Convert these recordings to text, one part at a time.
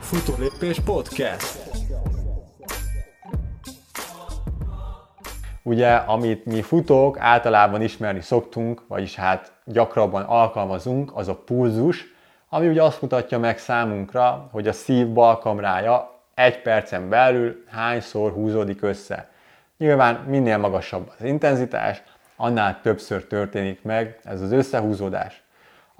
Futólépés Podcast. Ugye, amit mi futók általában ismerni szoktunk, vagyis hát gyakrabban alkalmazunk, az a pulzus, ami ugye azt mutatja meg számunkra, hogy a szív balkamrája egy percen belül hányszor húzódik össze. Nyilván minél magasabb az intenzitás, annál többször történik meg ez az összehúzódás.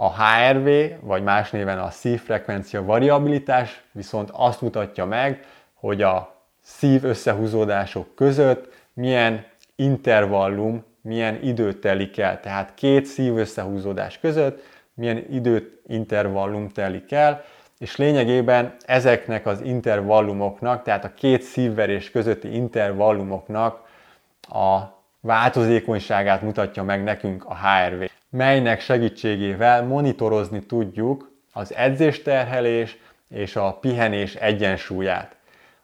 A HRV, vagy más néven a szívfrekvencia variabilitás viszont azt mutatja meg, hogy a szív összehúzódások között milyen intervallum, milyen időt telik el. Tehát két szív összehúzódás között milyen időt intervallum telik el, és lényegében ezeknek az intervallumoknak, tehát a két szívverés közötti intervallumoknak a változékonyságát mutatja meg nekünk a HRV, melynek segítségével monitorozni tudjuk az edzésterhelés és a pihenés egyensúlyát.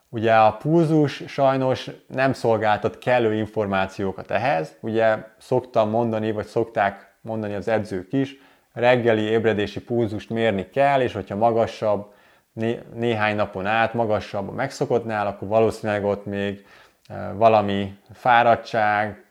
Ugye a pulzus sajnos nem szolgáltat kellő információkat ehhez, ugye szoktam mondani, vagy szokták mondani az edzők is, reggeli ébredési pulzust mérni kell, és hogyha magasabb, né- néhány napon át magasabb a megszokottnál, akkor valószínűleg ott még eh, valami fáradtság,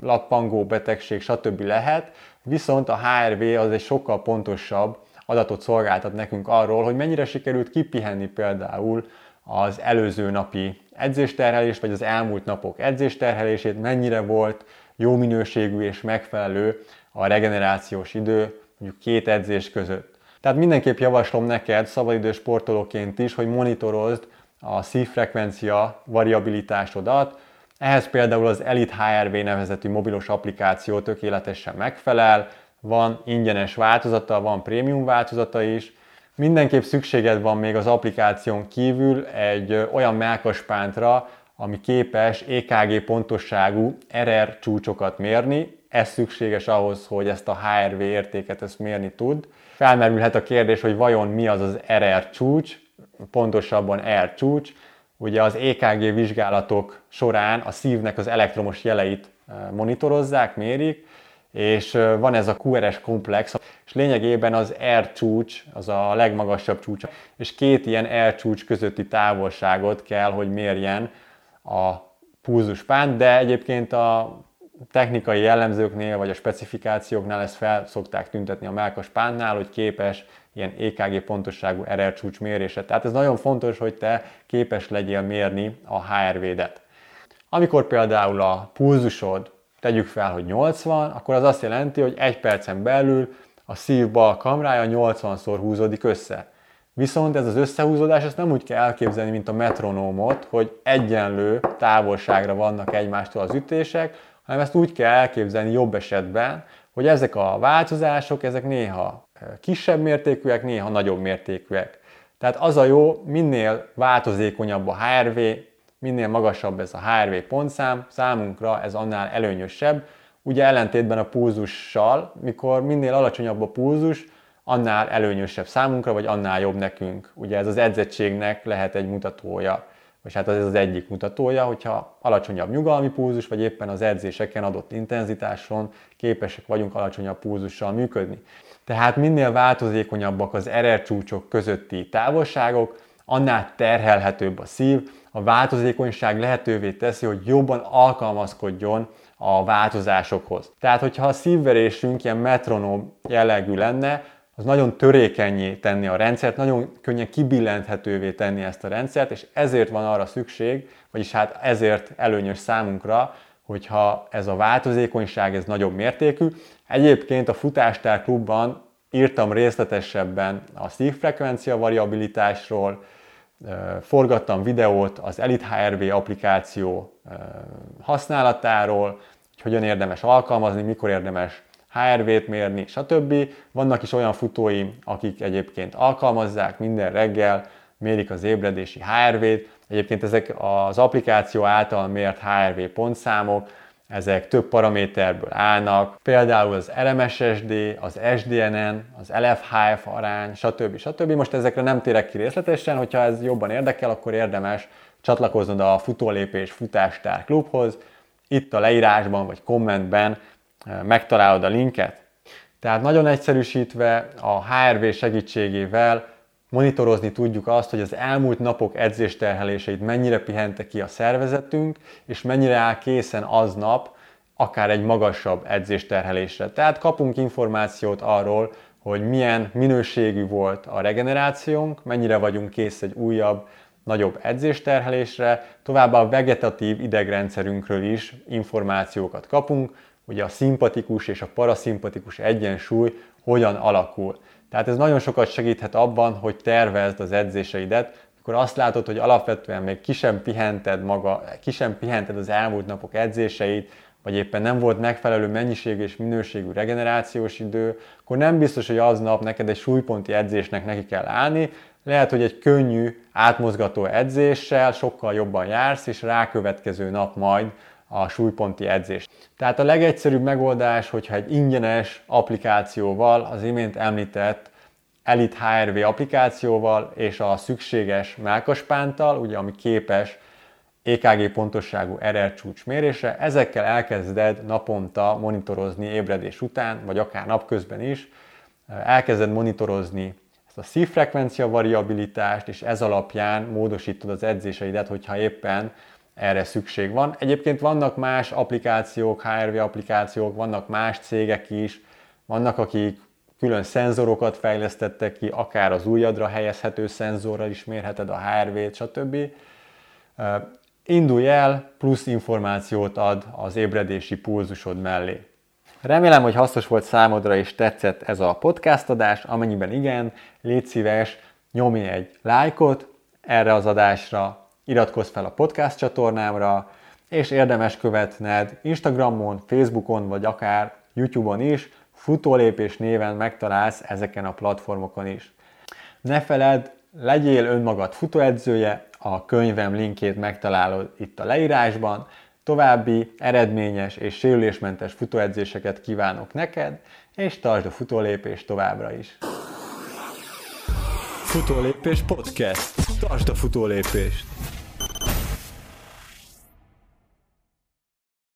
lappangó betegség, stb. lehet, viszont a HRV az egy sokkal pontosabb adatot szolgáltat nekünk arról, hogy mennyire sikerült kipihenni például az előző napi edzésterhelés, vagy az elmúlt napok edzésterhelését, mennyire volt jó minőségű és megfelelő a regenerációs idő mondjuk két edzés között. Tehát mindenképp javaslom neked szabadidős sportolóként is, hogy monitorozd a szívfrekvencia variabilitásodat, ehhez például az Elite HRV nevezetű mobilos applikáció tökéletesen megfelel, van ingyenes változata, van prémium változata is. Mindenképp szükséged van még az applikáción kívül egy olyan melkaspántra, ami képes EKG pontosságú RR csúcsokat mérni. Ez szükséges ahhoz, hogy ezt a HRV értéket ezt mérni tud. Felmerülhet a kérdés, hogy vajon mi az az RR csúcs, pontosabban R csúcs. Ugye az EKG vizsgálatok során a szívnek az elektromos jeleit monitorozzák, mérik, és van ez a QRS komplex, és lényegében az R csúcs, az a legmagasabb csúcs, és két ilyen R csúcs közötti távolságot kell, hogy mérjen a pulzuspán, de egyébként a technikai jellemzőknél, vagy a specifikációknál ezt fel szokták tüntetni a melkaspánnál, hogy képes ilyen EKG pontosságú RR csúcs mérése. Tehát ez nagyon fontos, hogy te képes legyél mérni a HRV-det. Amikor például a pulzusod, tegyük fel, hogy 80, akkor az azt jelenti, hogy egy percen belül a szív bal kamrája 80-szor húzódik össze. Viszont ez az összehúzódás, ezt nem úgy kell elképzelni, mint a metronómot, hogy egyenlő távolságra vannak egymástól az ütések, hanem ezt úgy kell elképzelni jobb esetben, hogy ezek a változások, ezek néha kisebb mértékűek, néha nagyobb mértékűek. Tehát az a jó, minél változékonyabb a HRV, minél magasabb ez a HRV pontszám, számunkra ez annál előnyösebb. Ugye ellentétben a pulzussal, mikor minél alacsonyabb a pulzus, annál előnyösebb számunkra, vagy annál jobb nekünk. Ugye ez az edzettségnek lehet egy mutatója, vagy hát ez az egyik mutatója, hogyha alacsonyabb nyugalmi pulzus, vagy éppen az edzéseken adott intenzitáson képesek vagyunk alacsonyabb pulzussal működni. Tehát minél változékonyabbak az RR csúcsok közötti távolságok, annál terhelhetőbb a szív, a változékonyság lehetővé teszi, hogy jobban alkalmazkodjon a változásokhoz. Tehát, hogyha a szívverésünk ilyen metronóm jellegű lenne, az nagyon törékenyé tenni a rendszert, nagyon könnyen kibillenthetővé tenni ezt a rendszert, és ezért van arra szükség, vagyis hát ezért előnyös számunkra, hogyha ez a változékonyság ez nagyobb mértékű. Egyébként a Futástár klubban írtam részletesebben a szívfrekvencia variabilitásról, forgattam videót az Elite HRV applikáció használatáról, hogy hogyan érdemes alkalmazni, mikor érdemes HRV-t mérni, stb. Vannak is olyan futóim, akik egyébként alkalmazzák minden reggel, mérik az ébredési HRV-t. Egyébként ezek az applikáció által mért HRV pontszámok, ezek több paraméterből állnak, például az RMSSD, az SDNN, az LFHF arány, stb. stb. Most ezekre nem térek ki részletesen, hogyha ez jobban érdekel, akkor érdemes csatlakoznod a futólépés futástár klubhoz. Itt a leírásban vagy kommentben megtalálod a linket. Tehát nagyon egyszerűsítve a HRV segítségével monitorozni tudjuk azt, hogy az elmúlt napok edzésterheléseit mennyire pihente ki a szervezetünk, és mennyire áll készen aznap akár egy magasabb edzésterhelésre. Tehát kapunk információt arról, hogy milyen minőségű volt a regenerációnk, mennyire vagyunk kész egy újabb, nagyobb edzésterhelésre, továbbá a vegetatív idegrendszerünkről is információkat kapunk, hogy a szimpatikus és a paraszimpatikus egyensúly hogyan alakul. Tehát ez nagyon sokat segíthet abban, hogy tervezd az edzéseidet, akkor azt látod, hogy alapvetően még ki sem pihented maga, ki sem pihented az elmúlt napok edzéseit, vagy éppen nem volt megfelelő mennyiségű és minőségű regenerációs idő, akkor nem biztos, hogy aznap neked egy súlyponti edzésnek neki kell állni, lehet, hogy egy könnyű, átmozgató edzéssel sokkal jobban jársz, és rákövetkező nap majd a súlyponti edzés. Tehát a legegyszerűbb megoldás, hogyha egy ingyenes applikációval, az imént említett Elite HRV applikációval és a szükséges melkaspántal, ugye ami képes EKG pontosságú RR csúcs mérésre, ezekkel elkezded naponta monitorozni ébredés után, vagy akár napközben is, elkezded monitorozni ezt a szívfrekvencia variabilitást, és ez alapján módosítod az edzéseidet, hogyha éppen erre szükség van. Egyébként vannak más applikációk, HRV applikációk, vannak más cégek is, vannak akik külön szenzorokat fejlesztettek ki, akár az ujjadra helyezhető szenzorral is mérheted a HRV-t, stb. Indulj el, plusz információt ad az ébredési pulzusod mellé. Remélem, hogy hasznos volt számodra és tetszett ez a podcast adás, amennyiben igen, légy szíves, nyomj egy lájkot erre az adásra, iratkozz fel a podcast csatornámra, és érdemes követned Instagramon, Facebookon, vagy akár YouTube-on is, futólépés néven megtalálsz ezeken a platformokon is. Ne feledd, legyél önmagad futóedzője, a könyvem linkjét megtalálod itt a leírásban, további eredményes és sérülésmentes futóedzéseket kívánok neked, és tartsd a futólépést továbbra is. Futólépés podcast. Tartsd a futólépést!